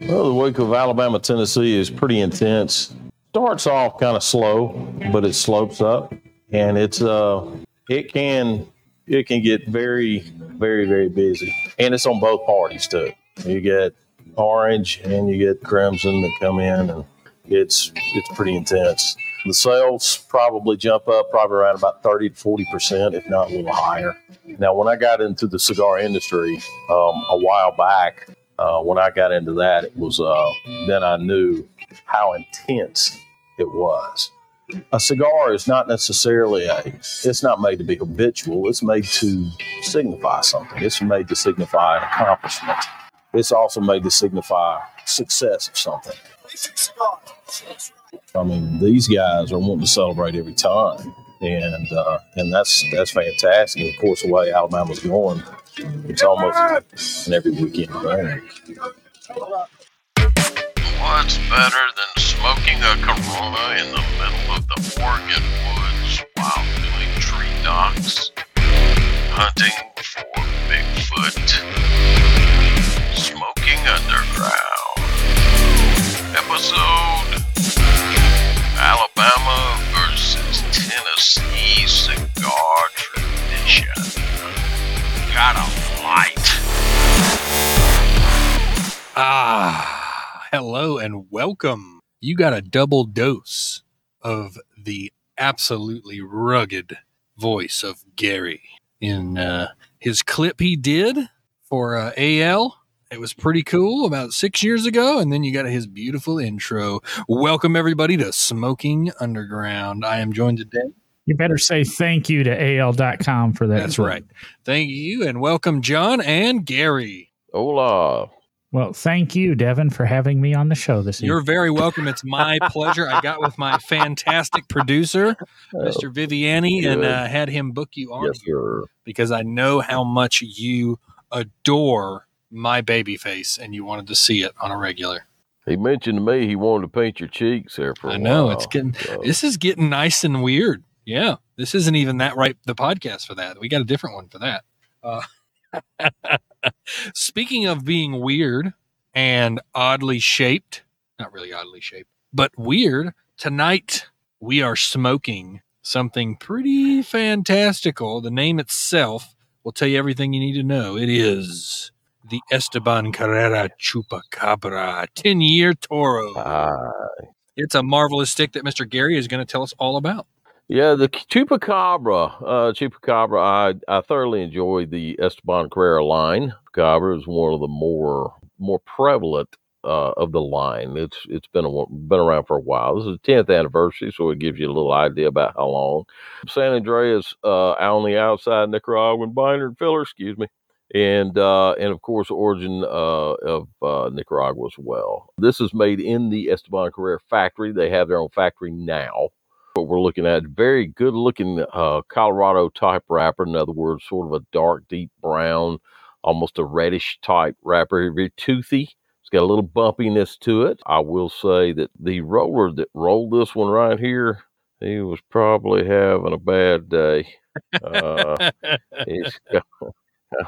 Well, the week of Alabama, Tennessee is pretty intense. Starts off kind of slow, but it slopes up, and it's uh, it can it can get very, very, very busy, and it's on both parties too. You get orange and you get crimson that come in, and it's it's pretty intense. The sales probably jump up probably around about 30 to 40 percent, if not a little higher. Now, when I got into the cigar industry um, a while back, uh, when I got into that, it was uh, then I knew how intense it was. A cigar is not necessarily a. It's not made to be habitual. It's made to signify something. It's made to signify an accomplishment. It's also made to signify success of something. I mean, these guys are wanting to celebrate every time, and uh, and that's that's fantastic. And of course, the way Alabama's going, it's almost an every weekend thing. What's better than smoking a Corona in the middle of the Oregon woods while doing tree knocks, hunting for Bigfoot, smoking underground? Episode Alabama versus Tennessee cigar tradition. Got a light. Ah, hello and welcome. You got a double dose of the absolutely rugged voice of Gary in uh, his clip he did for uh, AL. It was pretty cool about six years ago. And then you got his beautiful intro. Welcome, everybody, to Smoking Underground. I am joined today. You better say thank you to AL.com for that. That's right. Thank you. And welcome, John and Gary. Hola. Well, thank you, Devin, for having me on the show this evening. You're very welcome. It's my pleasure. I got with my fantastic producer, Mr. Viviani, and good. uh, had him book you on Yes, here sir. because I know how much you adore my baby face and you wanted to see it on a regular. He mentioned to me he wanted to paint your cheeks there for a I know while, it's getting so- this is getting nice and weird. Yeah, this isn't even that right. The podcast for that we got a different one for that. Uh, speaking of being weird and oddly shaped, not really oddly shaped, but weird. Tonight we are smoking something pretty fantastical. The name itself will tell you everything you need to know. It is the Esteban Carrera Chupacabra 10 year Toro. It's a marvelous stick that Mr. Gary is going to tell us all about. Yeah, the Chupacabra, uh, Chupacabra, I, I thoroughly enjoyed the Esteban Carrera line. Chupacabra is one of the more more prevalent uh, of the line. It's it's been a, been around for a while. This is the tenth anniversary, so it gives you a little idea about how long. San Andrés uh, on the outside Nicaraguan binder and filler, excuse me. And uh, and of course, origin uh, of uh, Nicaragua as well. This is made in the Esteban Carrera factory. They have their own factory now. What we're looking at, very good looking uh, Colorado type wrapper. In other words, sort of a dark, deep brown, almost a reddish type wrapper. Very toothy. It's got a little bumpiness to it. I will say that the roller that rolled this one right here, he was probably having a bad day. Uh, he's got,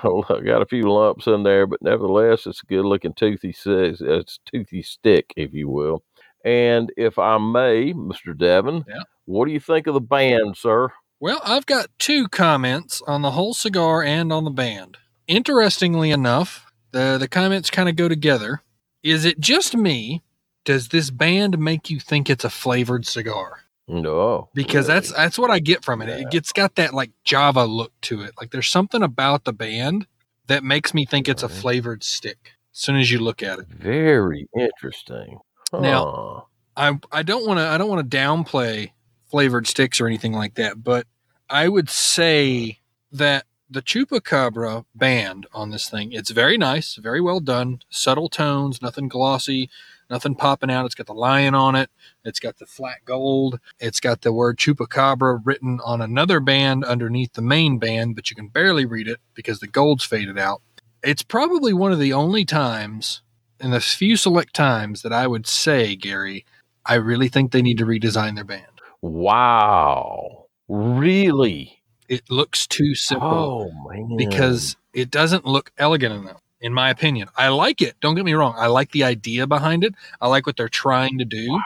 got a few lumps in there, but nevertheless, it's a good looking toothy, it's toothy stick, if you will. And if I may, Mr. Devon, Yeah. What do you think of the band, sir? Well, I've got two comments on the whole cigar and on the band. Interestingly enough, the, the comments kind of go together. Is it just me? Does this band make you think it's a flavored cigar? No, Because that's really. that's what I get from it. It gets got that like Java look to it. Like there's something about the band that makes me think it's a mm-hmm. flavored stick. As soon as you look at it. very interesting. Now- I I don't want to I don't want to downplay flavored sticks or anything like that, but I would say that the Chupacabra band on this thing, it's very nice, very well done, subtle tones, nothing glossy, nothing popping out. It's got the lion on it, it's got the flat gold, it's got the word Chupacabra written on another band underneath the main band, but you can barely read it because the gold's faded out. It's probably one of the only times in the few select times that I would say, Gary, I really think they need to redesign their band. Wow, really? It looks too simple Oh man, because it doesn't look elegant enough. in my opinion. I like it. Don't get me wrong. I like the idea behind it. I like what they're trying to do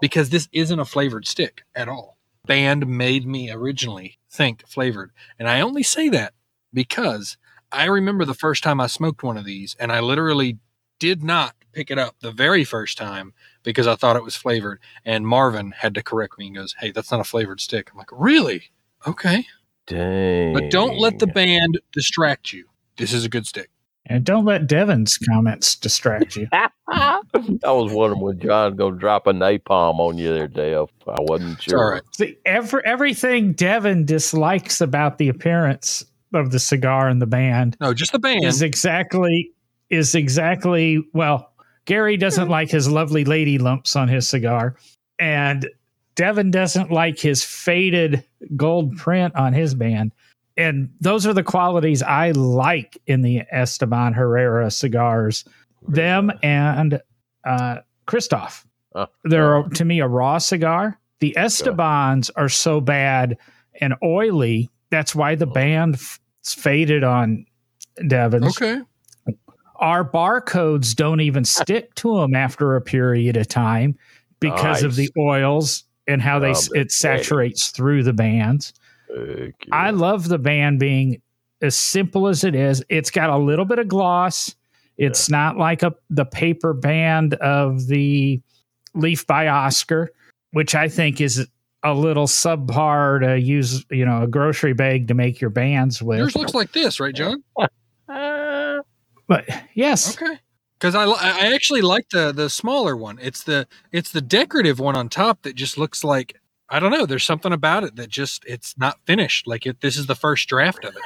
because this isn't a flavored stick at all. Band made me originally think flavored. And I only say that because I remember the first time I smoked one of these and I literally did not pick it up the very first time because I thought it was flavored. And Marvin had to correct me and goes, Hey, that's not a flavored stick. I'm like, Really? Okay. Dang. But don't let the band distract you. This is a good stick. And don't let Devin's comments distract you. I was wondering when John gonna drop a napalm on you there, Dave. I wasn't sure. all right. See, every, everything Devin dislikes about the appearance of the cigar and the band No, just the band. is exactly is exactly well. Gary doesn't like his lovely lady lumps on his cigar, and Devin doesn't like his faded gold print on his band. And those are the qualities I like in the Esteban Carrera cigars. Them and uh, Christoph. Uh, They're to me a raw cigar. The Estebans are so bad and oily. That's why the band f- faded on Devin's okay. Our barcodes don't even stick to them after a period of time because of the oils and how they s- but it saturates through the bands. I love the band being as simple as it is. It's got a little bit of gloss. It's not like a the paper band of the Leaf by Oscar, which I think is a little subpar to use, you know, a grocery bag to make your bands with. Yours looks like this, right, John? But yes, Okay. Because I, I actually like the the smaller one. It's the it's the decorative one on top that just looks like I don't know. There's something about it that just it's not finished. Like it, this is the first draft of it.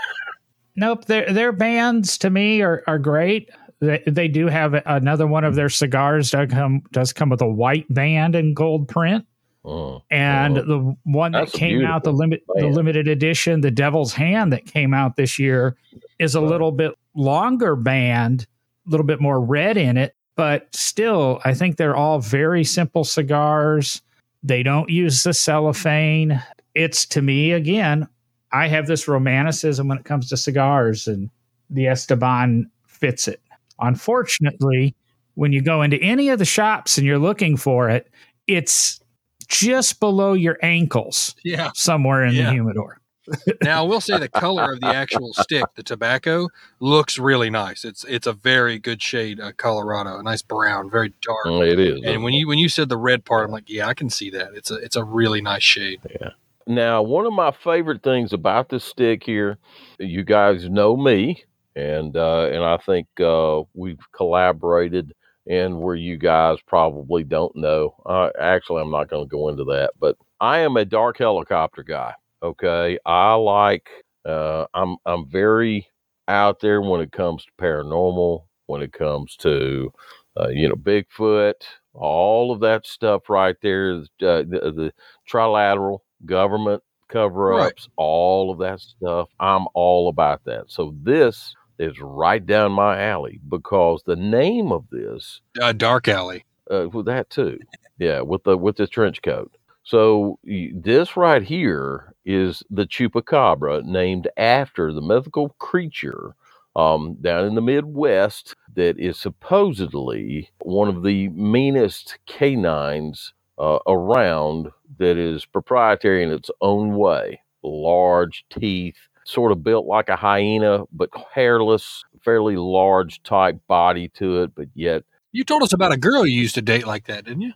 Nope, their their bands to me are are great. They, they do have another one of their cigars does come does come with a white band and gold print, mm. and Oh, the one that that's came out the limit the limited edition, the Devil's Hand that came out this year, is a little bit longer band, a little bit more red in it, but still, I think they're all very simple cigars. They don't use the cellophane. It's to me again I have this romanticism when it comes to cigars, and the Esteban fits it. Unfortunately, when you go into any of the shops and you're looking for it, it's just below your ankles, Yeah. somewhere in Yeah. the humidor. Now I will say the color of the actual stick, the tobacco, looks really nice. It's it's a very good shade of Colorado, a nice brown, very dark. Mm, It is. And when you when you said the red part, I'm like, yeah, I can see that. It's a it's a really nice shade. Yeah. Now, one of my favorite things about this stick here, you guys know me, and uh, and I think uh, we've collaborated in where you guys probably don't know. Uh, actually, I'm not going to go into that, but I am a dark helicopter guy. Okay, I like. Uh, I'm I'm very out there when it comes to paranormal, when it comes to uh, you know Bigfoot, all of that stuff right there. Uh, the, the trilateral government cover ups, all of that stuff. I'm all about that. So this is right down my alley because the name of this, Uh, dark alley. uh, with that too, yeah, with the with the trench coat. So this right here is the chupacabra, named after the mythical creature um, down in the Midwest that is supposedly one of the meanest canines uh, around that is proprietary in its own way. Large teeth, sort of built like a hyena, but hairless, fairly large type body to it, but yet You told us about a girl you used to date like that, didn't you?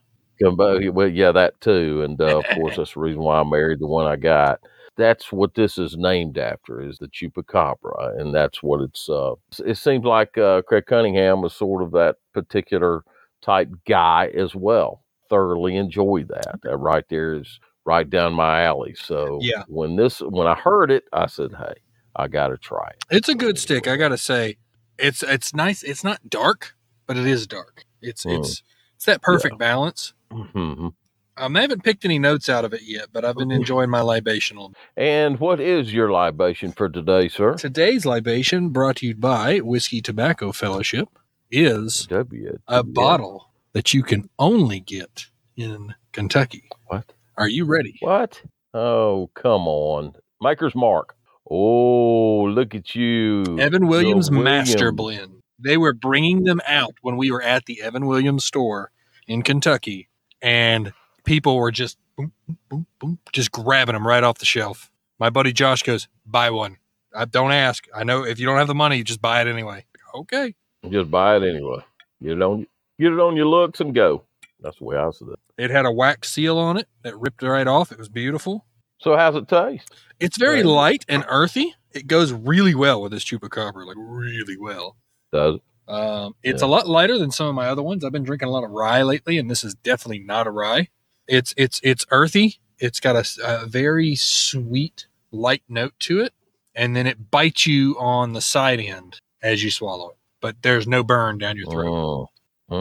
Well, yeah, that too, and uh, of course that's the reason why I married the one I got. That's what this is named after, is the chupacabra, and that's what it's. Uh, it seems like uh, Craig Cunningham was sort of that particular type guy as well. Thoroughly enjoyed that. That right there is right down my alley. So Yeah. when this when I heard it, I said, "Hey, I got to try it." It's a good stick, I gotta say. It's it's nice. It's not dark, but it is dark. It's Mm. it's it's that perfect balance. Mhm. Um, I haven't picked any notes out of it yet, but I've been enjoying my libation. a little bit. And what is your libation for today, sir? Today's libation, brought to you by Whiskey Tobacco Fellowship, is W. a bottle that you can only get in Kentucky. What? Are you ready? What? Oh, come on. Maker's Mark. Oh, look at you. Evan Williams Master Blend. They were bringing them out when we were at the Evan Williams store in Kentucky, and people were just boom, boom, boom, just grabbing them right off the shelf. My buddy Josh goes, "Buy one. I don't ask. I know if you don't have the money, you just buy it anyway." Okay. Just buy it anyway. Get it on get it on your looks and go. That's the way I said it. It had a wax seal on it that ripped right off. It was beautiful. So how's it taste? It's very Right. light and earthy. It goes really well with this chupacabra, like really well. Does it? Um, it's Yeah. a lot lighter than some of my other ones. I've been drinking a lot of rye lately, and this is definitely not a rye. It's it's it's earthy. It's got a very sweet, light note to it, and then it bites you on the side end as you swallow it. But there's no burn down your throat. Mm.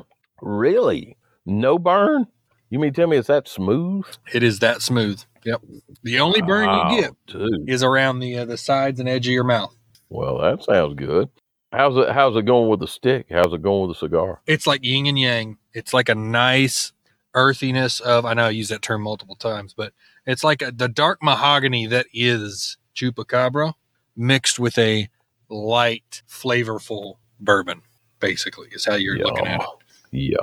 Mm. Really? No burn? You mean tell me it's that smooth? It is that smooth. Yep. The only burn Wow, you get dude. is around the uh, the sides and edge of your mouth. Well, that sounds good. How's it? How's it going with the stick? How's it going with the cigar? It's like yin and yang. It's like a nice earthiness of. I know I use that term multiple times, but it's like a, the dark mahogany that is chupacabra mixed with a light, flavorful bourbon. Basically, is how you're looking at it. Yeah,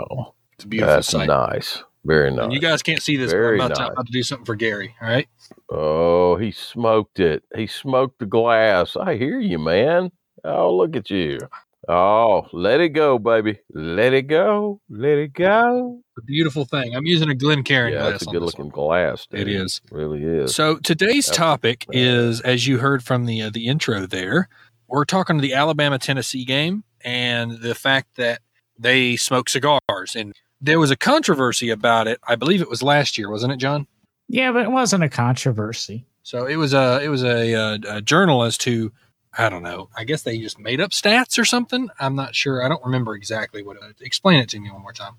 It's a beautiful that's sight. nice. Very nice. And you guys can't see this, but Very I'm about, to, nice. about to do something for Gary. All right. Oh, he smoked it. He smoked the glass. I hear you, man. Oh, look at you. Oh, let it go, baby. Let it go. Let it go. A beautiful thing. I'm using a Glencairn yeah, glass. it's a good looking one. glass. It dude. is. Really is. So today's Yep. topic is, as you heard from the uh, the intro there, we're talking to the Alabama Tennessee game and the fact that they smoke cigars. And there was a controversy about it. I believe it was last year, wasn't it, John? Yeah, but it wasn't a controversy. So it was a it was a, a, a journalist who I don't know. I guess they just made up stats or something. I'm not sure. I don't remember exactly what. It, explain it to me one more time.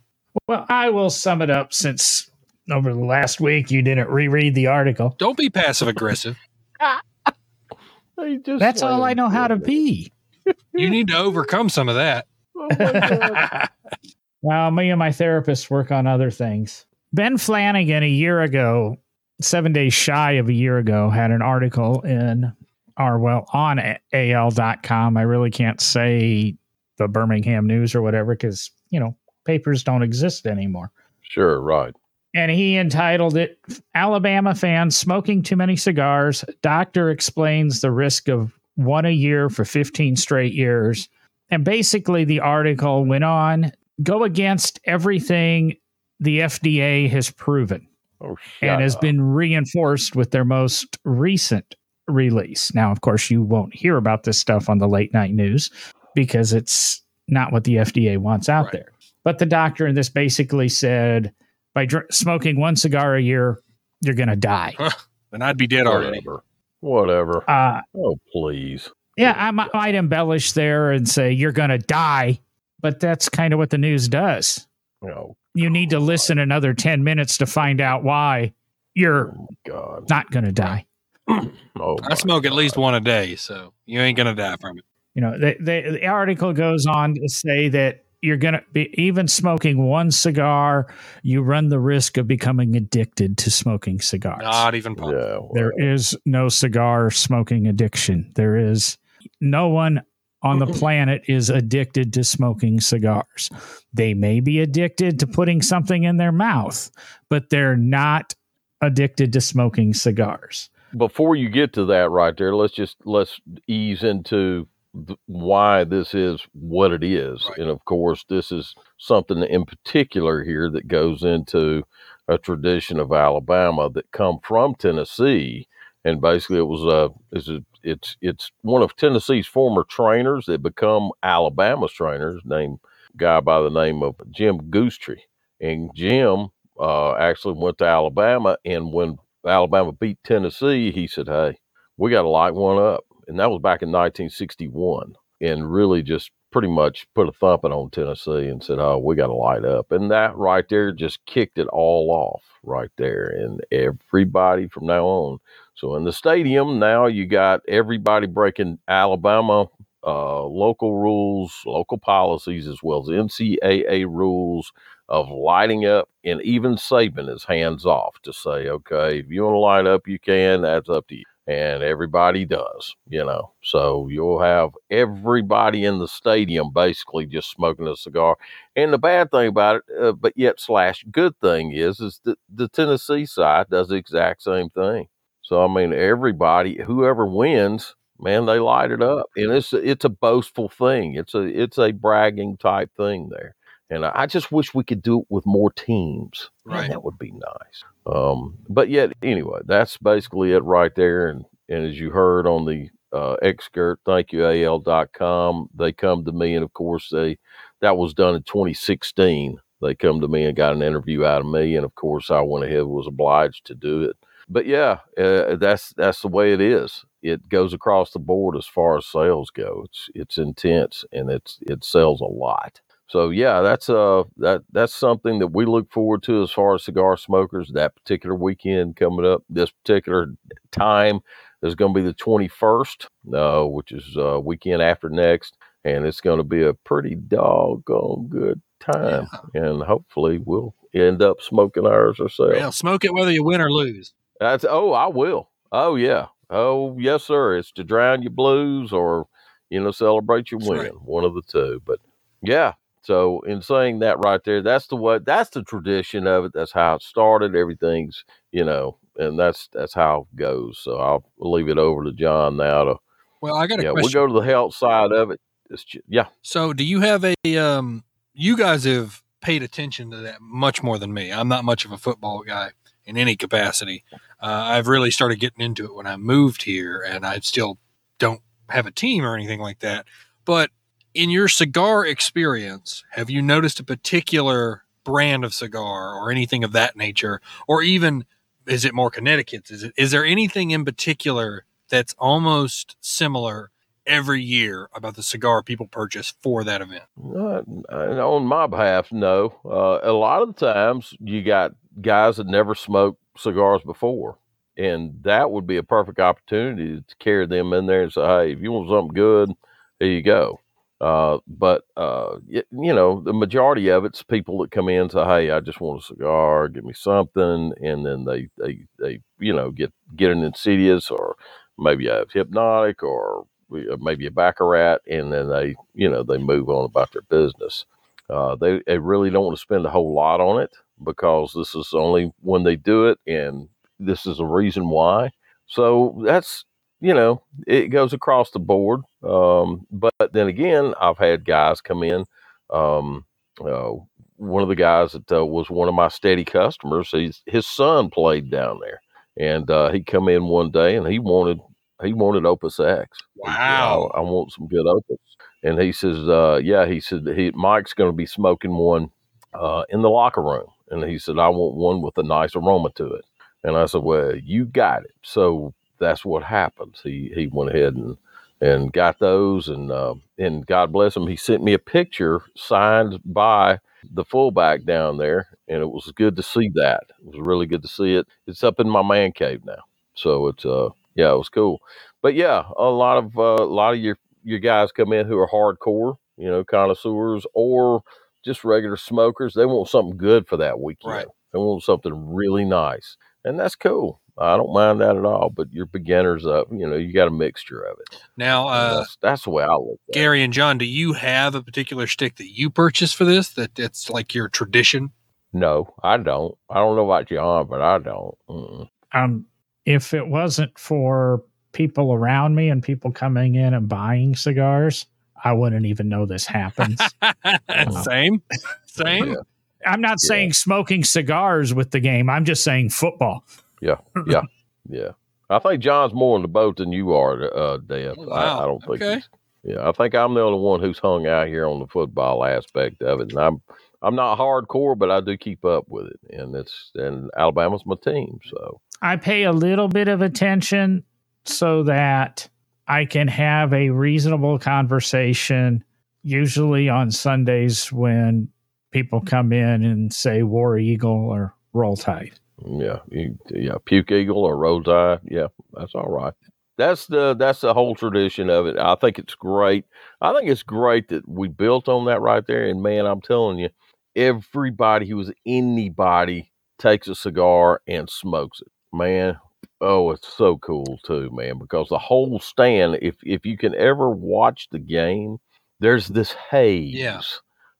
Well, I will sum it up since over the last week you didn't reread the article. Don't be passive aggressive. Just That's all I know how to be. you need to overcome some of that. Oh my God. well, me and my therapist work on other things. Ben Flanagan, a year ago, seven days shy of a year ago, had an article in our, well, on AL.com. I really can't say the Birmingham News or whatever because, you know, papers don't exist anymore. sure, right. and he entitled it Alabama fans smoking too many cigars. Doctor explains the risk of one a year for 15 straight years. And basically, the article went on go against everything the FDA has proven Oh, shut and has up. been reinforced with their most recent release. Now, of course, you won't hear about this stuff on the late night news because it's not what the FDA wants out Right. there. But the doctor in this basically said by dr- smoking one cigar a year, you're going to die. Then I'd be dead already. Whatever. Whatever. Uh, Oh, please. yeah, I might embellish there and say you're going to die, but that's kind of what the news does. Oh, You need to listen another 10 minutes to find out why you're oh, God. not going to die. Oh, I my smoke at least one a day, so you ain't gonna die from it. You know, the, the, the article goes on to say that you're going to be even smoking one cigar, you run the risk of becoming addicted to smoking cigars. Not even possible. Yeah. well, There is no cigar smoking addiction. There is no one on the planet is addicted to smoking cigars. They may be addicted to putting something in their mouth, but they're not addicted to smoking cigars. before you get to that right there, let's just let's ease into th- why this is what it is. Right. And of course, this is something in particular here that goes into a tradition of Alabama that come from Tennessee. And basically, it was a is a it's it's one of Tennessee's former trainers that become Alabama's trainers, named guy by the name of Jim Goostree. And Jim uh, actually went to Alabama, and when Alabama beat Tennessee, he said, "Hey, we got to light one up," and that was back in 1961, and really just pretty much put a thumping on Tennessee and said, "Oh, we got to light up," and that right there just kicked it all off right there, and everybody from now on. So in the stadium now, you got everybody breaking Alabama uh, local rules, local policies, as well as NCAA rules of lighting up, and even Saban is hands off to say, okay, if you want to light up, you can. That's up to you. and everybody does, you know. So you'll have everybody in the stadium basically just smoking a cigar. And the bad thing about it, uh, but yet slash good thing is, is that the Tennessee side does the exact same thing. So I mean, everybody, whoever wins, man, they light it up, and it's it's a boastful thing. It's a it's a bragging type thing there. And I just wish we could do it with more teams. Man, Right. that would be nice. Um, but yet, anyway, that's basically it right there. And, and as you heard on the uh, Xskirt, thank you, AL.com, they come to me. And of course, they that was done in 2016. They come to me and got an interview out of me. And of course, I went ahead and was obliged to do it. But yeah, uh, that's that's the way it is. It goes across the board as far as sales go. It's it's intense and it's it sells a lot. So yeah, that's uh that that's something that we look forward to as far as cigar smokers. That particular weekend coming up, this particular time is going to be the twenty first, uh, which is uh, weekend after next, and it's going to be a pretty doggone good time. And hopefully, we'll end up smoking ours ourselves. Yeah, smoke it whether you win or lose. That's oh, I will. Oh yeah. Oh yes, sir. It's to drown your blues or you know celebrate your That's win. right. One of the two. But yeah. So in saying that right there, that's the what that's the tradition of it. That's how it started. Everything's you know, and that's that's how it goes. So I'll leave it over to John now to Well, I got a yeah. We'll go to the health side of it. It's ju- yeah. So, do you have a um you guys have paid attention to that much more than me. I'm not much of a football guy in any capacity. Uh, I've really started getting into it when I moved here and I still don't have a team or anything like that. But in your cigar experience, have you noticed a particular brand of cigar or anything of that nature or even is it more Connecticut's? Is it is there anything in particular that's almost similar every year about the cigar people purchase for that event? Uh, on my behalf, no. Uh, a lot of the times, you got guys that never smoked cigars before, and that would be a perfect opportunity to carry them in there and say, "Hey, if you want something good, here you go." Uh, but uh, you know, the majority of it's people that come in and say, "Hey, I just want a cigar. Give me something," and then they they they you know get get an insidious or maybe a hypnotic or uh, maybe a baccarat, and then they you know they move on about their business. Uh, they they really don't want to spend a whole lot on it because this is only when they do it, and this is a reason why. So that's you know it goes across the board. Um, but then again, I've had guys come in. Um, uh, one of the guys that uh, was one of my steady customers, he's, his son played down there, and uh, he come in one day and he wanted he wanted Opus X. Wow. I, I want some good Opus. And he says, uh, yeah, he said he Mike's going to be smoking one uh, in the locker room, and he said I want one with a nice aroma to it. And I said, well, you got it. So that's what happens. He he went ahead and and got those, and uh, and God bless him, he sent me a picture signed by the fullback down there, and it was good to see that. It was really good to see it. It's up in my man cave now, so it's uh yeah, it was cool. But yeah, a lot of uh, a lot of your your guys come in who are hardcore, you know, connoisseurs or just regular smokers. They want something good for that weekend. Right. They want something really nice, and that's cool. I don't mind that at all. But your beginners up, you know, you got a mixture of it. Now, uh, that's that's the way I look at it. Gary and John, do you have a particular stick that you purchase for this that it's like your tradition? No, I don't. I don't know about John, but I don't. Mm-mm. um, if it wasn't for people around me and people coming in and buying cigars, I wouldn't even know this happens. Same. Same. Yeah. I'm not Yeah. saying smoking cigars with the game. I'm just saying football. Yeah, yeah, yeah. I think John's more in the boat than you are, uh, Deb. Oh, I, wow. I don't think. Okay. he's- Yeah, I think I'm the only one who's hung out here on the football aspect of it, and I'm I'm not hardcore, but I do keep up with it, and it's and Alabama's my team, so I pay a little bit of attention so that I can have a reasonable conversation, usually on Sundays when people come in and say War Eagle or Roll Tide. yeah, yeah, puke eagle or roll tide, yeah, that's all right. That's the that's the whole tradition of it. I think it's great. I think it's great that we built on that right there. And man, I'm telling you, everybody who was anybody takes a cigar and smokes it. Man, Oh, it's so cool too, man, because the whole stand, if if you can ever watch the game, there's this haze Yeah.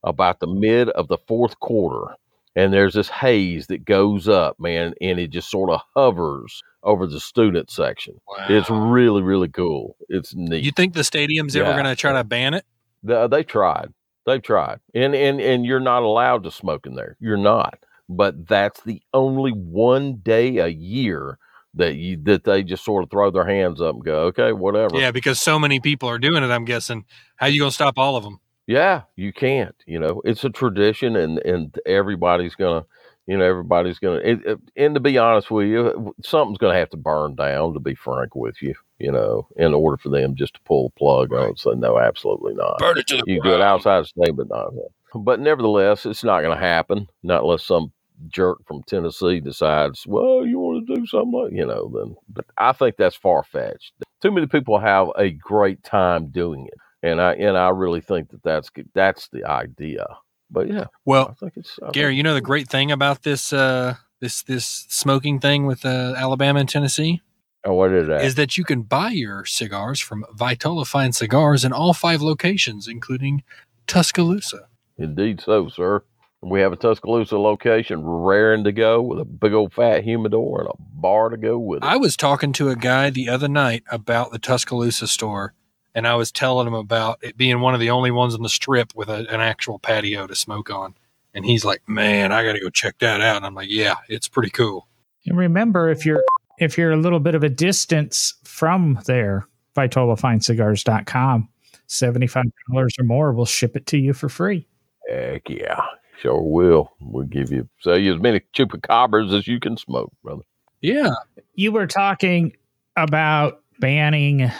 about the mid of the fourth quarter. And there's this haze that goes up, man, and it just sort of hovers over the student section. Wow. It's really, really cool. It's neat. you think the stadium's ever going to try to ban it? They, uh, they tried. They've tried. And, and and you're not allowed to smoke in there. You're not. But that's the only one day a year that you that they just sort of throw their hands up and go, okay, whatever. Yeah, because so many people are doing it. I'm guessing. How you going to stop all of them? Yeah, you can't. You know, it's a tradition, and and everybody's gonna, you know, everybody's gonna. It, it- and to be honest with you, something's gonna have to burn down. To be frank with you, you know, in order for them just to pull the plug on. it. So no, absolutely not. Burn it to the You can do it outside the state, but not. But nevertheless, it's not going to happen. Not unless some jerk from Tennessee decides, well, you want to do something like, you know, then. But I think that's far fetched. Too many people have a great time doing it, and I and I really think that that's good- that's the idea. But yeah, I Well, think it's I Gary, think- you know the great thing about this uh, this this smoking thing with uh, Alabama and Tennessee Oh, what is that? is that you can buy your cigars from Vitola Fine Cigars in all five locations, including Tuscaloosa. Indeed, so sir. We have a Tuscaloosa location raring to go with a big old fat humidor and a bar to go with it. I was talking to a guy the other night about the Tuscaloosa store, and I was telling him about it being one of the only ones on the strip with a, an actual patio to smoke on. And he's like, "Man, I got to go check that out." And I'm like, "Yeah, it's pretty cool." And remember, if you're if you're a little bit of a distance from there, VitolaFineCigars.com, $75 or more will ship it to you for free. Heck yeah, sure will. We'll give you sell you as many chupacabras as you can smoke, brother. Yeah, You were talking about banning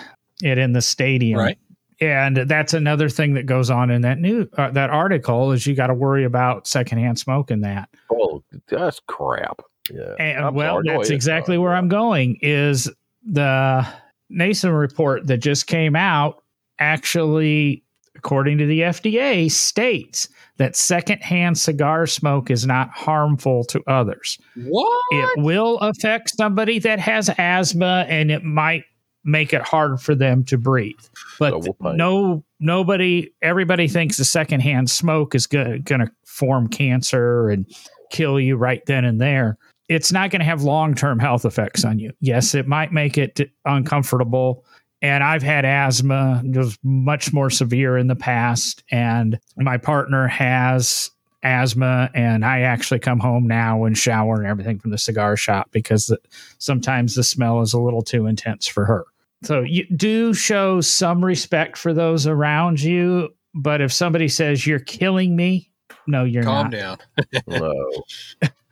it in the stadium. right. And that's another thing that goes on in that new uh, that article is you got to worry about secondhand smoke in that. Oh, that's crap. Yeah. And I'm well, sorry, that's exactly where I'm going. Is the NASEM report that just came out actually, according to the FDA, states that secondhand cigar smoke is not harmful to others. What? It will affect somebody that has asthma, and it might make it hard for them to breathe. But So we'll pay. no, nobody, everybody thinks the secondhand smoke is going to form cancer and kill you right then and there. It's not going to have long term health effects on you. Yes, it might make it uncomfortable. And I've had asthma, it was much more severe in the past. And my partner has asthma, and I actually come home now and shower and everything from the cigar shop because the, sometimes the smell is a little too intense for her. So you do show some respect for those around you, but if somebody says you're killing me, no, you're Calm not. Calm down. No.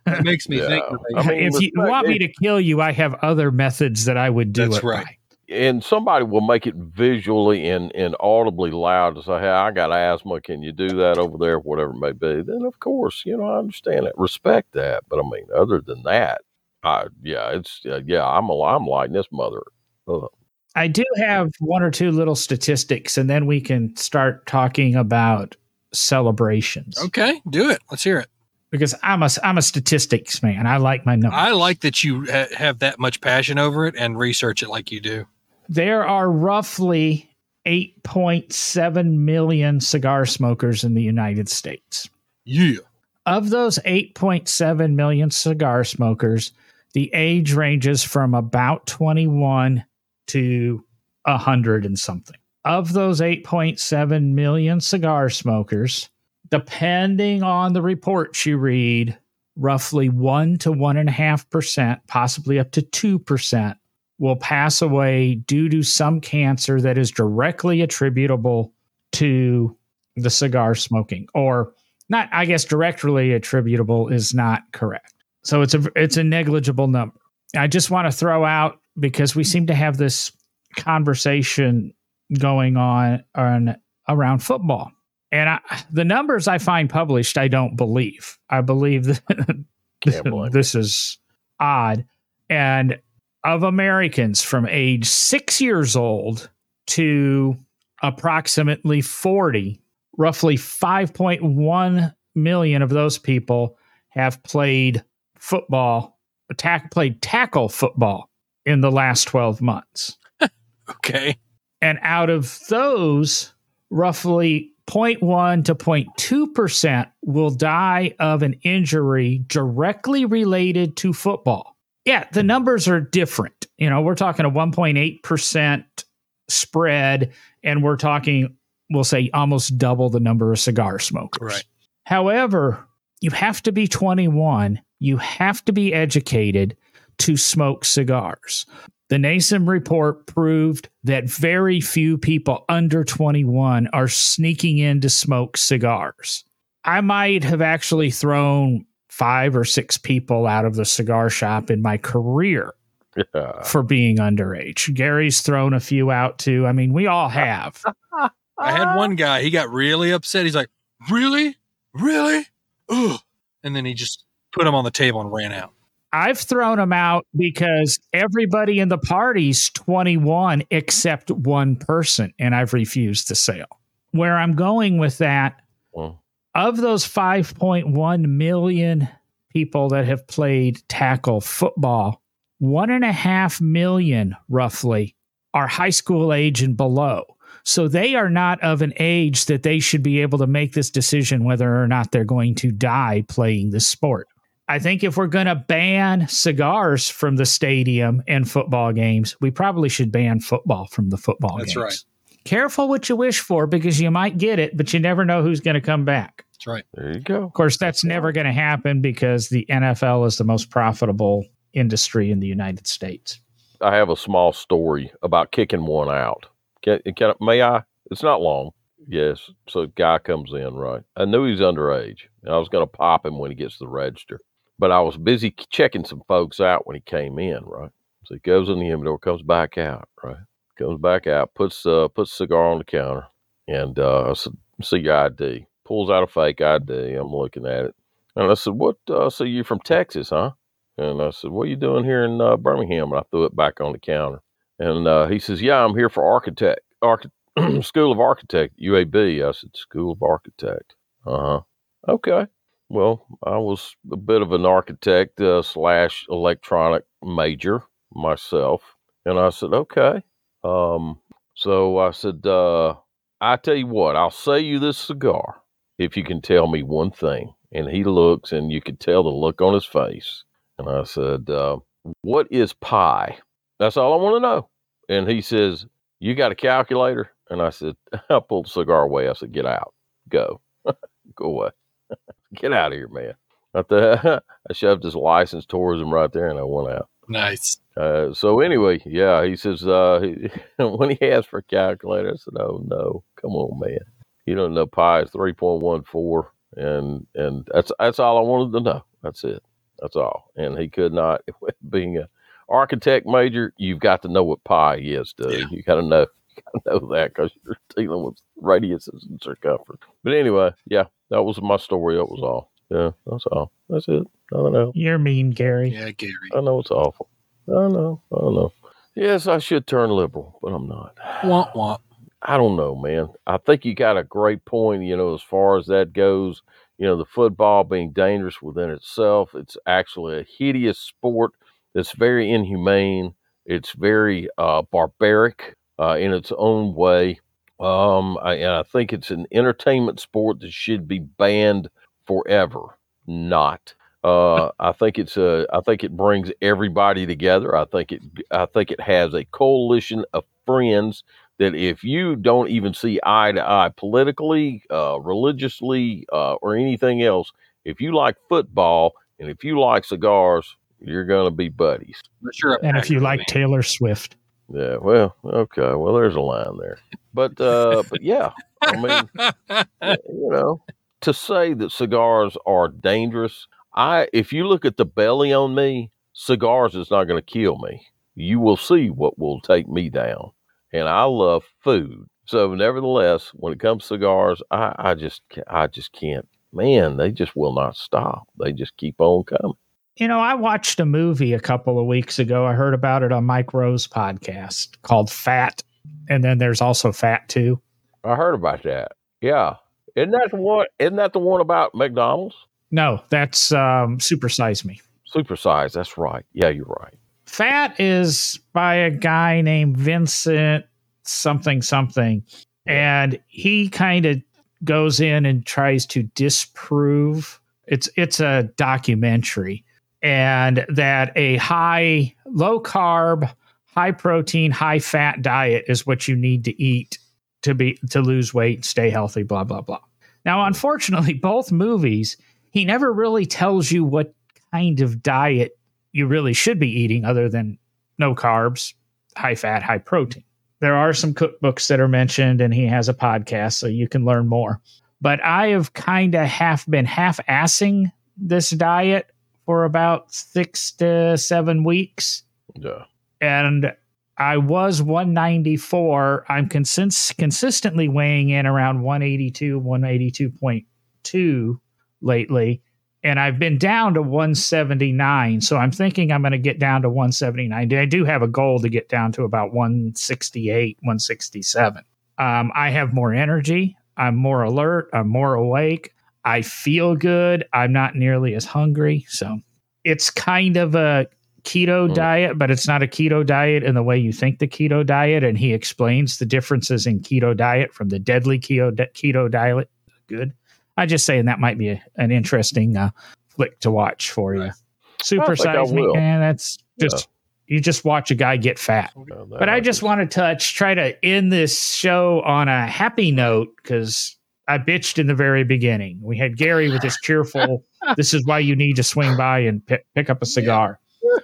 It makes me Yeah. think. I mean, if you want me to kill you, I have other methods that I would do That's it right. by. And somebody will make it visually and, and audibly loud to say, Hey, I got asthma. Can you do that over there? Whatever it may be. Then, of course, you know, I understand it, respect that. But I mean, other than that, I, yeah, it's, uh, yeah, I'm, a, I'm lighting this mother. up. I do have one or two little statistics, and then we can start talking about celebrations. Okay, do it. Let's hear it. Because I'm a I'm a statistics man. I like my numbers. I like that you ha- have that much passion over it and research it like you do. There are roughly 8.7 million cigar smokers in the United States. Yeah. Of those 8.7 million cigar smokers, the age ranges from about 21 to 100 and something. Of those 8.7 million cigar smokers, depending on the reports you read, roughly 1 to 1.5%, possibly up to 2%, will pass away due to some cancer that is directly attributable to the cigar smoking. Or not i guess directly attributable is not correct. So it's a it's a negligible number. I just want to throw out because we seem to have this conversation going on on around football. And I, the numbers i find published i don't believe. I believe that this is odd. And of americans from age 6 years old to approximately 40 roughly 5.1 million of those people have played football, attack, played tackle football in the last 12 months. Okay. And out of those, roughly 0.1 to 0.2% will die of an injury directly related to football. Yeah, the numbers are different. You know, we're talking a 1.8% spread, and we're talking, we'll say, almost double the number of cigar smokers. Right. However, you have to be 21, you have to be educated to smoke cigars. The NASEM report proved that very few people under 21 are sneaking in to smoke cigars. I might have actually thrown five or six people out of the cigar shop in my career Yeah. for being underage. Gary's thrown a few out too. I mean, we all have. I had one guy, he got really upset. He's like, Really? Really? Ugh. And then he just put him on the table and ran out. I've thrown him out because everybody in the party's 21 except one person, and I've refused to sell. Where I'm going with that, Well, of those 5.1 million people that have played tackle football, one and a half million roughly are high school age and below. So they are not of an age that they should be able to make this decision whether or not they're going to die playing the sport. I think if we're going to ban cigars from the stadium and football games, we probably should ban football from the football That's games. right. Careful what you wish for because you might get it, but you never know who's going to come back. That's right. there you go. Of course, that's never going to happen because the NFL is the most profitable industry in the United States. I have a small story about kicking one out. Can, can may I? It's not long. Yes. So guy comes in, right? I knew he was underage. And I was going to pop him when he gets to the register, but I was busy checking some folks out when he came in, right? So he goes in the humidor, comes back out, right? Comes back out, puts uh puts a cigar on the counter, and uh, I said, "See your ID." Pulls out a fake ID. I'm looking at it, and I said, "What? Uh, so you're from Texas, huh?" And I said, "What are you doing here in uh, Birmingham?" And I threw it back on the counter. And uh, he says, "Yeah, I'm here for architect, arch- School of Architect, UAB." I said, "School of Architect." Uh huh. Okay. Well, I was a bit of an architect uh, slash electronic major myself, and I said, "Okay." Um, so I said, uh, "I tell you what, I'll sell you this cigar if you can tell me one thing." And he looks, and you could tell the look on his face. And I said, uh, "What is pi?" That's all I want to know. And he says, You got a calculator? And I said, I pulled the cigar away. I said, Get out. Go. Go away. Get out of here, man. I shoved his license towards him right there and I went out. Nice. Uh, so anyway, yeah, he says uh, he, when he asked for a calculator, I said, "Oh no, come on, man, you don't know pi is three point one four, and and that's that's all I wanted to know. That's it. That's all." And he could not, being a architect major, you've got to know what pi is, dude. Yeah. You got to know. You got to know that because you're dealing with radiuses and circumference. But anyway, yeah, that was my story. That was all. Yeah, that's all. That's it. I don't know. You're mean, Gary. Yeah, Gary. I know it's awful. I know. I don't know. Yes, I should turn liberal, but I'm not. Womp womp. I don't know, man. I think you got a great point, you know, as far as that goes. You know, the football being dangerous within itself. It's actually a hideous sport that's very inhumane. It's very uh, barbaric uh, in its own way. Um, I, and I think it's an entertainment sport that should be banned forever. Not. Uh, I think it's a. I think it brings everybody together. I think it. I think it has a coalition of friends that if you don't even see eye to eye politically, uh, religiously, uh, or anything else, if you like football and if you like cigars, you're gonna be buddies. But you're And if you like fan. Taylor Swift, Yeah. Well. Okay. Well, there's a line there. But. Uh, but yeah. I mean. you know, to say that cigars are dangerous, I if you look at the belly on me, cigars is not going to kill me. You will see what will take me down. And I love food. So nevertheless, when it comes to cigars, I, I just I just can't. Man, they just will not stop. They just keep on coming. you know, I watched a movie a couple of weeks ago. I heard about it on Mike Rose podcast called Fat, and then there's also Fat Too. I heard about that. Yeah. Isn't that the one isn't that the one about McDonald's? No, that's um, Super Size Me. Supersize, that's right. Yeah, you're right. Fat is by a guy named Vincent something something, and he kind of goes in and tries to disprove. It's it's a documentary, and that a high low carb, high protein, high fat diet is what you need to eat to be to lose weight, stay healthy, blah blah blah. Now, unfortunately, both movies he never really tells you what kind of diet you really should be eating other than no carbs, high fat, high protein. There are some cookbooks that are mentioned, and he has a podcast, so you can learn more. But I have kind of half been half assing this diet for about six to seven weeks. Yeah. And I was 194. I'm consist- consistently weighing in around 182, 182.2 lately. And I've been down to 179. So I'm thinking I'm going to get down to 179. I do have a goal to get down to about 168, 167. Um, I have more energy. I'm more alert. I'm more awake. I feel good. I'm not nearly as hungry. So it's kind of a keto Mm. diet, but it's not a keto diet in the way you think the keto diet. And he explains the differences in keto diet from the deadly keto keto diet. Good. I just saying that might be a, an interesting uh, flick to watch for you. Super I think I size me, will. man. That's just you just watch a guy get fat. But I just want to touch, try to end this show on a happy note because I bitched in the very beginning. We had Gary with his cheerful, this is why you need to swing by and pick, pick up a cigar.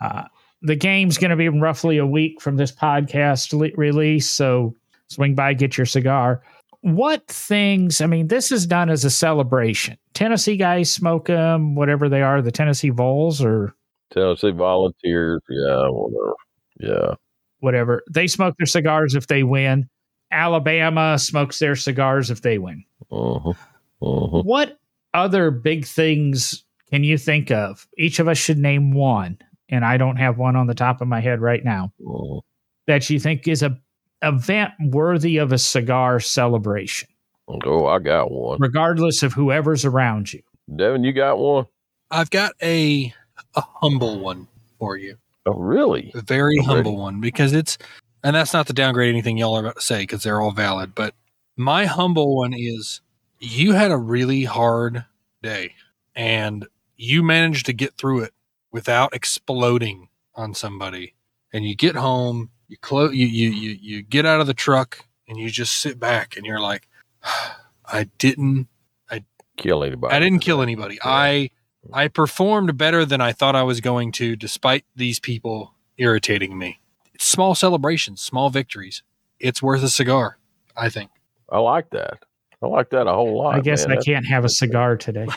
Uh, the game's going to be roughly a week from this podcast le- release. So swing by, get your cigar. What things, I mean, this is done as a celebration. Tennessee guys smoke them, whatever they are, the Tennessee Vols or Tennessee Volunteers. Yeah, whatever. Yeah. whatever. They smoke their cigars if they win. Alabama smokes their cigars if they win. Uh-huh. Uh-huh. What other big things can you think of? Each of us should name one, and I don't have one on the top of my head right now uh-huh. that you think is a event worthy of a cigar celebration, Oh, I got one. regardless of whoever's around you. Devin, you got one? I've got a a humble one for you. Oh, really? A very Already? humble one because it's and that's not to downgrade anything y'all are about to say because they're all valid, but my humble one is you had a really hard day and you managed to get through it without exploding on somebody. And you get home, you close you, you you you get out of the truck and you just sit back and you're like I didn't i Kill anybody? I didn't kill anybody. Yeah. I I performed better than I thought I was going to, despite these people irritating me. It's small celebrations, small victories. It's worth a cigar, I think. I like that. I like that a whole lot. I guess man. I can't have a cigar today.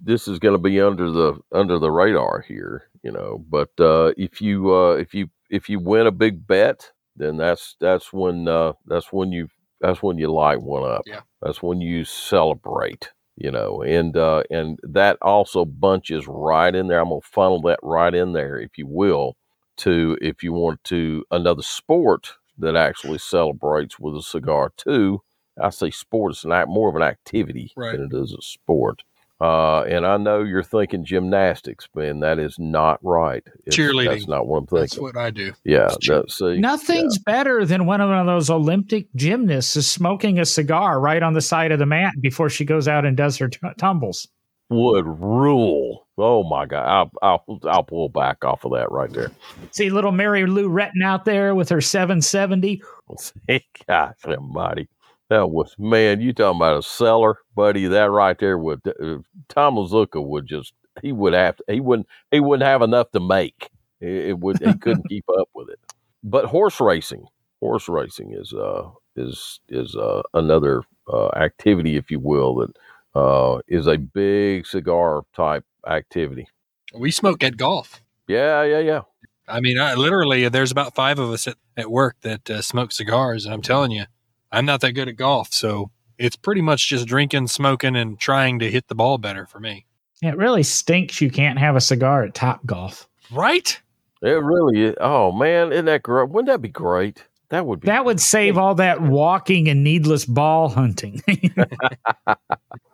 this is going to be under the under the radar here, you know. But uh, if you uh, if you if you win a big bet, then that's that's when uh, that's when you that's when you light one up. Yeah. That's when you celebrate, you know, and uh, and that also bunches right in there. I'm gonna funnel that right in there, if you will, to if you want to another sport that actually celebrates with a cigar too. I say sport is an act more of an activity Right. than it is a sport. Uh, and I know you're thinking gymnastics, man. That is not right. It's- Cheerleading. That's not what I'm That's what I do. yeah. that- see, Nothing's better than when one of those Olympic gymnasts is smoking a cigar right on the side of the mat before she goes out and does her t- tumbles. would rule. Oh my God. I'll, I'll, I'll pull back off of that right there. See little Mary Lou Retton out there with her 770. Gosh almighty. That was, man, you talking about a seller, buddy. That right there would, uh, Tom Lazuka would just, he would have, to, he wouldn't, he wouldn't have enough to make. It, it would, he couldn't keep up with it. But horse racing, horse racing is, uh, is, is, uh, another, uh, activity, if you will, that, uh, is a big cigar type activity. We smoke at golf. Yeah, yeah, yeah. I mean, I literally, there's about five of us at, at work that uh, smoke cigars. And I'm telling you, I'm not that good at golf. So it's pretty much just drinking, smoking, and trying to hit the ball better for me. It really stinks you can't have a cigar at Top Golf. Right? It really is. Oh man, isn't that great? Wouldn't that be great? That would be. That would save all that walking and needless ball hunting.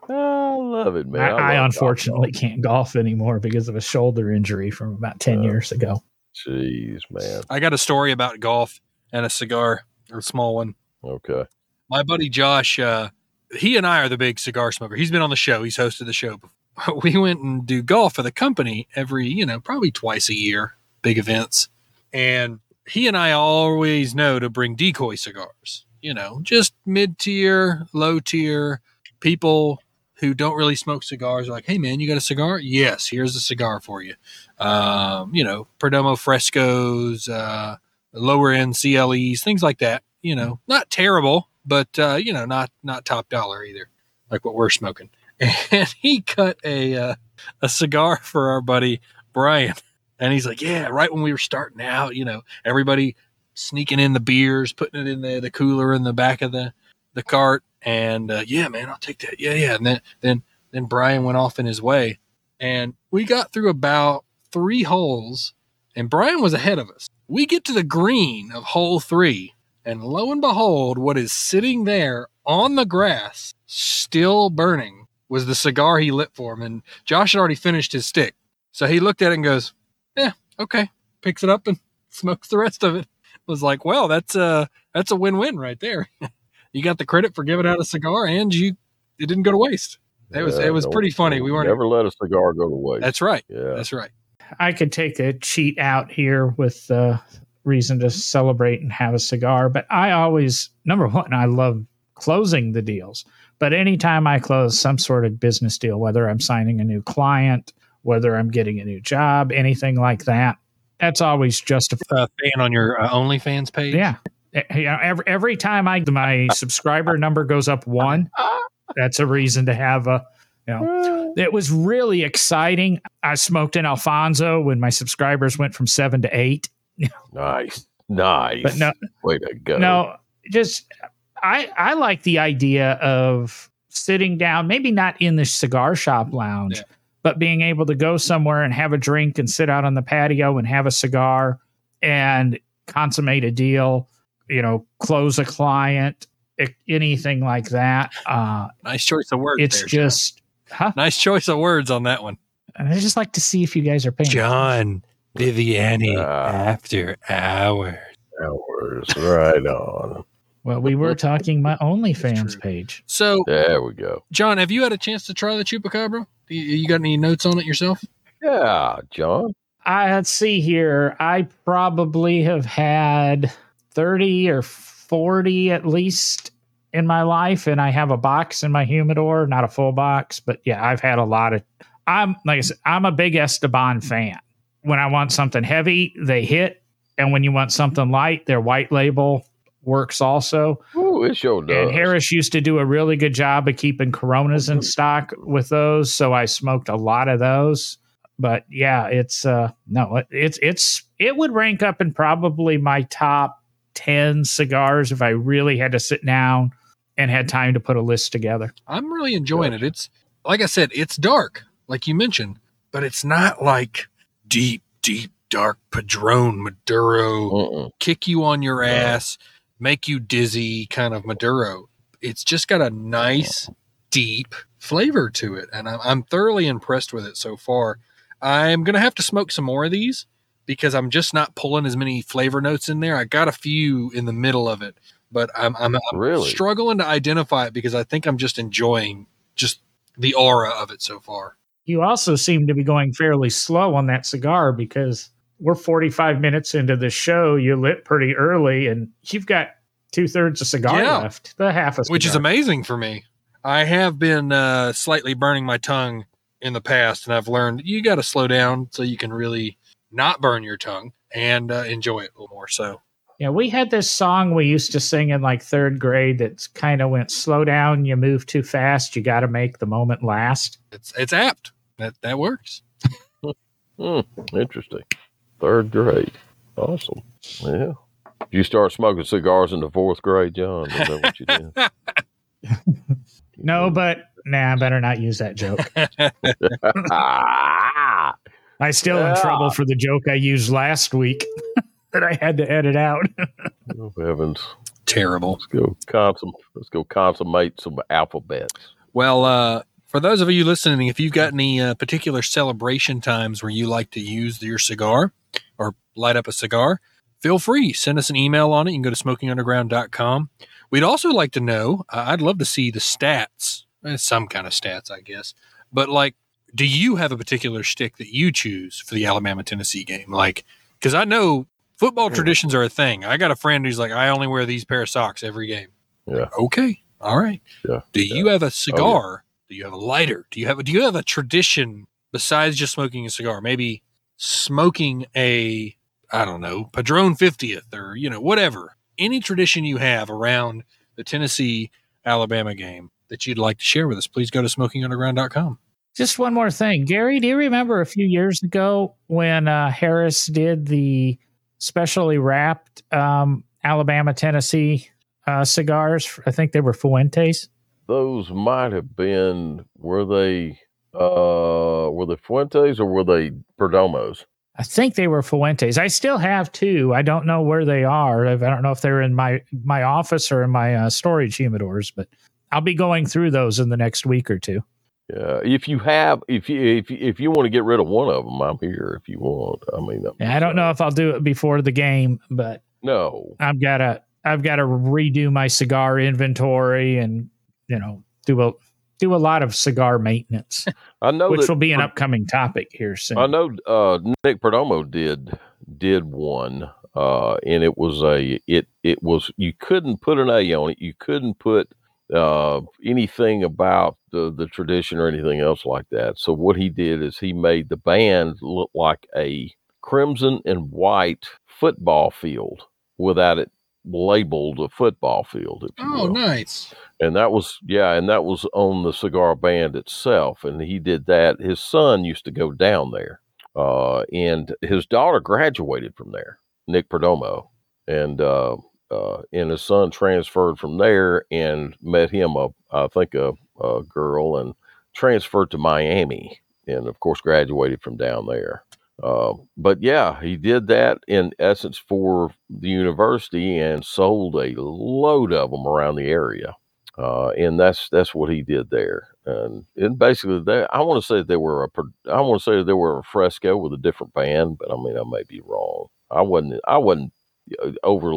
I love it, man. I, love I golf. unfortunately can't golf anymore because of a shoulder injury from about 10 Uh, years ago. Jeez, man. I got a story about golf and a cigar, or a small one. Okay. My buddy Josh, uh, he and I are the big cigar smoker. He's been on the show. He's hosted the show. before. We went and do golf for the company every, you know, probably twice a year, big events. And he and I always know to bring decoy cigars, you know, just mid tier, low tier people who don't really smoke cigars are like, hey man, you got a cigar? Yes, here's a cigar for you. Um, you know, Perdomo Frescos, uh, lower end CLEs, things like that. You know, not terrible, but uh, you know, not not top dollar either, like what we're smoking. And he cut a uh, a cigar for our buddy Brian, and he's like, "Yeah, right when we were starting out, you know, everybody sneaking in the beers, putting it in the the cooler in the back of the the cart, and uh, yeah, man, I'll take that. Yeah, yeah." And then then then Brian went off in his way, and we got through about three holes, and Brian was ahead of us. We get to the green of hole three, and lo and behold, what is sitting there on the grass, still burning, was the cigar he lit for him. And Josh had already finished his stick. So he looked at it and goes, Yeah, okay. Picks it up and smokes the rest of it. Was like, well, that's a that's a win-win right there. you got the credit for giving out a cigar and you it didn't go to waste. It was Yeah, it was don't- pretty funny. We weren't Never let a cigar go to waste. That's right. yeah. That's right. I could take a cheat out here with uh, reason to celebrate and have a cigar, but I always, number one, I love closing the deals. But anytime I close some sort of business deal, whether I'm signing a new client, whether I'm getting a new job, anything like that, that's always justified. Uh, fan on your uh, OnlyFans page. Yeah. Eh, know, every, every time I my subscriber number goes up one, that's a reason to have a. You know, it was really exciting. I smoked an Alfonso when my subscribers went from seven to eight. Nice. Nice. But no, Way to go. no, just I I like the idea of sitting down, maybe not in the cigar shop lounge, Yeah. but being able to go somewhere and have a drink and sit out on the patio and have a cigar and consummate a deal, you know, close a client, anything like that. Uh, Nice choice of words. it's there, just, huh? nice choice of words on that one. I just like to see if you guys are paying. John Viviani Ah. after hours. Hours. Right on. Well, we were talking my OnlyFans true. page. So, There we go. John, have you had a chance to try the chupacabra? You, you got any notes on it yourself? Yeah, John. I let's see here. I probably have had 30 or 40 at least in my life, and I have a box in my humidor, not a full box, but yeah, I've had a lot of. I'm like I said, I'm a big Esteban fan. When I want something heavy, they hit, and when you want something light, their white label works also. Ooh, it sure does. And Harris used to do a really good job of keeping Coronas in stock with those, so I smoked a lot of those. But yeah, it's uh no, it- it's it's it would rank up in probably my top 10 cigars if I really had to sit down and had time to put a list together. I'm really enjoying it. It's like I said, it's dark, like you mentioned, but it's not like deep, deep, dark Padron Maduro, Mm-mm. kick you on your ass, make you dizzy kind of Maduro. It's just got a nice, deep flavor to it, and I'm, I'm thoroughly impressed with it so far. I'm gonna have to smoke some more of these because I'm just not pulling as many flavor notes in there. I got a few in the middle of it, but I'm, I'm, I'm Really? struggling to identify it because I think I'm just enjoying just the aura of it so far. You also seem to be going fairly slow on that cigar because we're 45 minutes into the show. You lit pretty early and you've got two thirds of cigar Yeah. left, the half a cigar. which is amazing for me. I have been uh, slightly burning my tongue in the past, and I've learned you got to slow down so you can really not burn your tongue and uh, enjoy it a little more. So Yeah, we had this song we used to sing in like third grade that kind of went slow down, you move too fast, you got to make the moment last. it's it's apt. That that works. Hmm, interesting. Third grade. Awesome. Yeah. Did you start smoking cigars in the fourth grade, John? Is that what you did? No, but nah, I better not use that joke. I still in trouble for the joke I used last week that I had to edit out. oh, heavens. Terrible. Let's go consum- Let's go consummate some alphabets. Well, uh, For those of you listening, if you've got any uh, particular celebration times where you like to use your cigar or light up a cigar, feel free. Send us an email on it. You can go to smokingunderground.com. We'd also like to know, uh, I'd love to see the stats, eh, some kind of stats, I guess. But like, do you have a particular stick that you choose for the Alabama Tennessee game? Like, because I know football Yeah. traditions are a thing. I got a friend who's like, I only wear these pair of socks every game. Yeah. Okay. All right. Yeah. Do you have a cigar? Do you have a lighter? Do you have a, do you have a tradition besides just smoking a cigar? Maybe smoking a I don't know, Padron 50th or you know, whatever. Any tradition you have around the Tennessee Alabama game that you'd like to share with us, please go to smokingunderground.com. Just one more thing. Gary, do you remember a few years ago when uh, Harris did the specially wrapped um, Alabama Tennessee uh, cigars? I think they were Fuentes. Those might have been were they uh were they Fuentes or were they Perdomos? I think they were Fuentes. I still have two. I don't know where they are. I don't know if they're in my my office or in my uh, storage humidors, but I'll be going through those in the next week or two. Yeah, if you have, if you if you, if you want to get rid of one of them, I'm here. If you want, I mean, Yeah, I don't know if I'll do it before the game, but No, I've got to I've got to redo my cigar inventory and you know do a do a lot of cigar maintenance, I know which will be an upcoming topic here soon. I know uh, Nick Perdomo did did one, uh, and it was a it it was you couldn't put an A on it. You couldn't put uh, anything about the the tradition or anything else like that. So what he did is he made the band look like a crimson and white football field without it labeled a football field. Oh, will. nice. And that was yeah, and that was on the cigar band itself. And he did that. His son used to go down there, uh, and his daughter graduated from there, Nick Perdomo, and uh, uh, and his son transferred from there and met him a I think a, a girl and transferred to Miami, and of course graduated from down there. Uh, but yeah, he did that in essence for the university and sold a load of them around the area uh, and that's that's what he did there. And and basically, they, I want to say they were a I want to say they were a fresco with a different band, but I mean I may be wrong. I wasn't I wasn't uh, over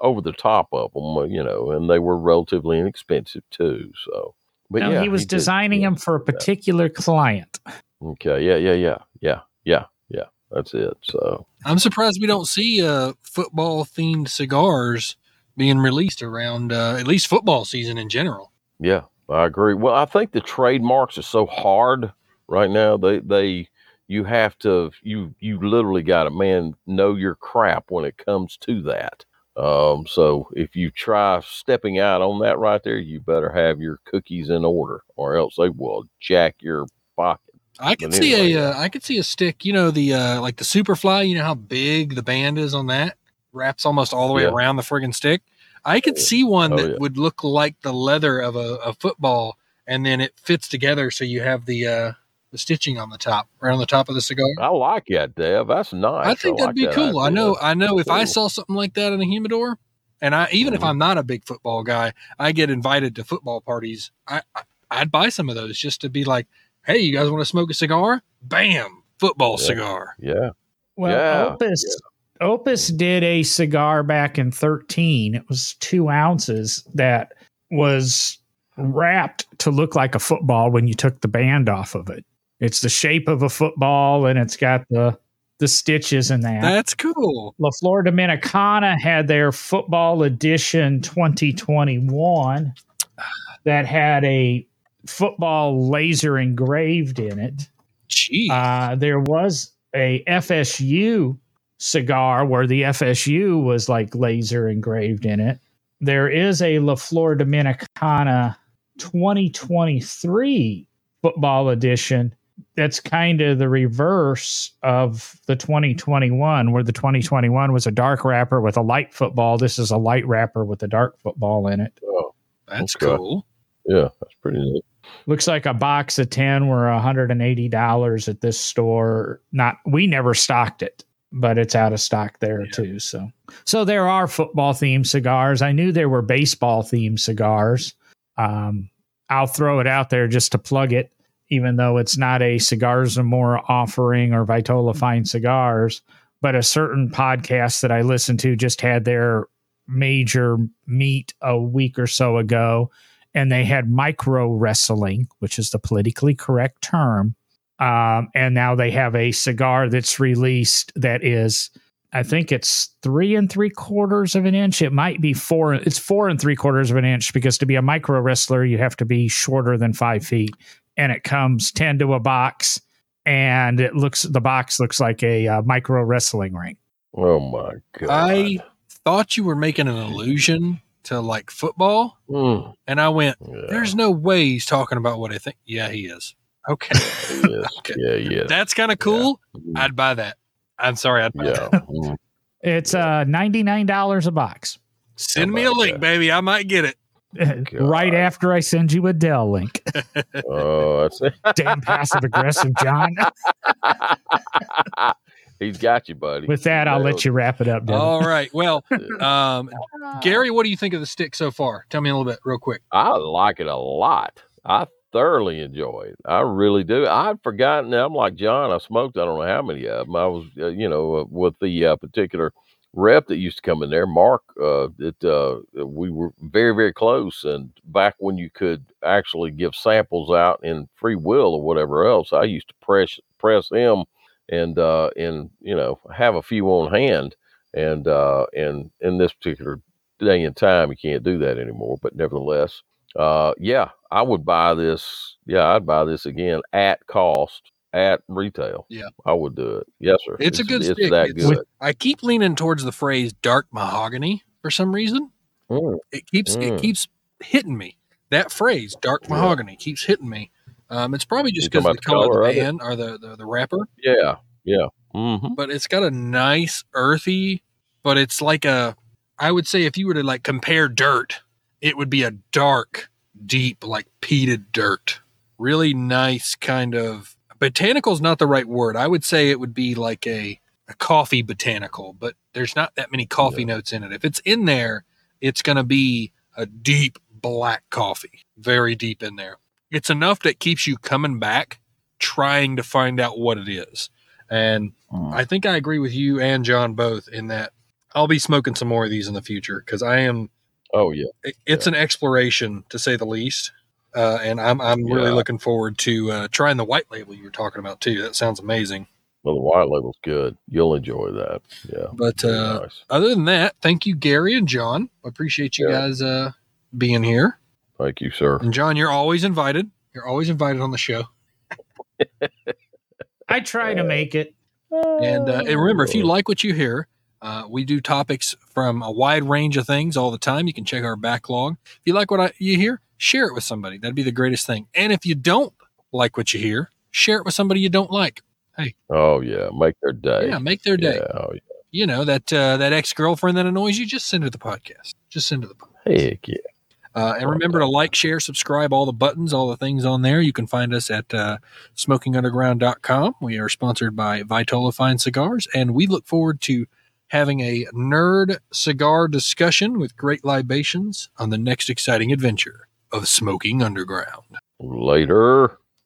over the top of them, you know, and they were relatively inexpensive too. So, but No, yeah, he was did- designing yeah. them for a particular client. Okay, yeah, yeah, yeah, yeah, yeah, yeah. That's it. So I'm surprised we don't see uh, football themed cigars being released around uh, at least football season in general. Yeah, I agree. Well, I think the trademarks are so hard right now. They they you have to you you literally got to man know your crap when it comes to that. Um, so if you try stepping out on that right there, you better have your cookies in order, or else they will jack your pocket. I could But see anyway, a uh, I could see a stick. You know the uh, like the Superfly. You know how big the band is on that. Wraps almost all the way Yeah. around the friggin' stick. I could see one that yeah. would look like the leather of a, a football, and then it fits together so you have the uh, the stitching on the top, right on the top of the cigar. I like that, Dev. That's nice. I think that'd like be that cool. I know. I know. If I saw something like that in a humidor, and I even if Mhm. I'm not a big football guy, I get invited to football parties. I, I I'd buy some of those just to be like, hey, you guys want to smoke a cigar? Bam, football Yeah. cigar. Yeah, Well, Yeah, Opus Opus did a cigar back in 13. It was two ounces that was wrapped to look like a football when you took the band off of it. It's the shape of a football and it's got the the stitches in that. That's cool. La Flor Dominicana had their football edition 2021 that had a football laser engraved in it. Jeez. Uh, there was a FSU cigar where the FSU was like laser engraved in it. There is a La Flor Dominicana 2023 football edition that's kind of the reverse of the 2021, where the 2021 was a dark wrapper with a light football. This is a light wrapper with a dark football in it. oh, That's okay. cool. yeah, that's pretty neat. Looks like a box of 10 were $180 at this store. Not we never stocked it, but it's out of stock there Yeah. too. So so there are football themed cigars. I knew there were baseball themed cigars. Um I'll throw it out there just to plug it, even though it's not a Cigars and More offering or Vitola Fine Cigars. But a certain podcast that I listened to just had their major meet a week or so ago, and they had micro wrestling, which is the politically correct term. Um, and now they have a cigar that's released that is I think it's three and three quarters of an inch. It might be four. It's four and three quarters of an inch because to be a micro wrestler, you have to be shorter than five feet. And it comes 10 to a box. And it looks, the box looks like a uh, micro wrestling ring. Oh my god! I thought you were making an allusion to like football, Mm, and I went, yeah, "There's no way he's talking about what I think." Yeah, he is. Okay, yes, Okay. yeah, yeah, that's kind of cool. Mm, I'd buy that. I'm sorry, I'd buy yeah. that. Mm, It's uh, $99 a box. Send me a link, that? baby. I might get it. right after I send you a Dell link. Oh, that's it. Damn passive aggressive, John. He's got you, buddy. With that, I'll let you wrap it up, Devin. All right. Well, um, Gary, what do you think of the stick so far? Tell me a little bit, real quick. I like it a lot. I thoroughly enjoy it. I really do. I'd forgotten. I'm like John. I smoked. I don't know how many of them. I was, uh, you know, uh, with the uh, particular rep that used to come in there, Mark. Uh, that uh, we were very, very close. And back when you could actually give samples out in free will or whatever else, I used to press press him and uh, and you know have a few on hand. And uh, and in this particular day and time, you can't do that anymore. But nevertheless uh yeah i would buy this yeah i'd buy this again at cost at retail Yeah. i would do it yes sir It's a good it's stick. that It's- good I keep leaning towards the phrase dark mahogany for some reason. Mm, It keeps it Mm. keeps hitting me. That phrase, dark Yeah. mahogany, keeps hitting me. Um, it's probably just because the the color of color the of it? band or the, the, the wrapper. yeah yeah hmm but it's got a nice earthy but it's like a i would say if you were to like compare dirt it would be a dark deep like peated dirt really nice kind of botanical is not the right word. I would say it would be like a, a coffee botanical but there's not that many coffee notes in it. If it's in there it's going to be a deep black coffee very deep in there. It's enough that keeps you coming back trying to find out what it is. And Mm. I think I agree with you and John both in that I'll be smoking some more of these in the future because I am. oh yeah. It- It's an exploration to say the least, uh, and I'm I'm really Yeah. looking forward to uh, trying the white label you were talking about too. That sounds amazing. well the white label's good you'll enjoy that yeah But uh, nice. other than that, thank you, Gary and John. I appreciate you Yeah. guys uh, being here. thank you sir And John, you're always invited. You're always invited on the show. I try to make it. And, uh, and remember, if you like what you hear, uh, we do topics from a wide range of things all the time. You can check our backlog. If you like what I, you hear, share it with somebody. That'd be the greatest thing. And if you don't like what you hear, share it with somebody you don't like. Hey. Oh yeah make their day Yeah, make their day. yeah, oh, You know that uh, that ex girlfriend that annoys you. Just send her the podcast. Just send her the podcast. heck yeah Uh, and remember to like, share, subscribe, all the buttons, all the things on there. You can find us at uh, smokingunderground.com. We are sponsored by Vitola Fine Cigars, and we look forward to having a nerd cigar discussion with great libations on the next exciting adventure of Smoking Underground. later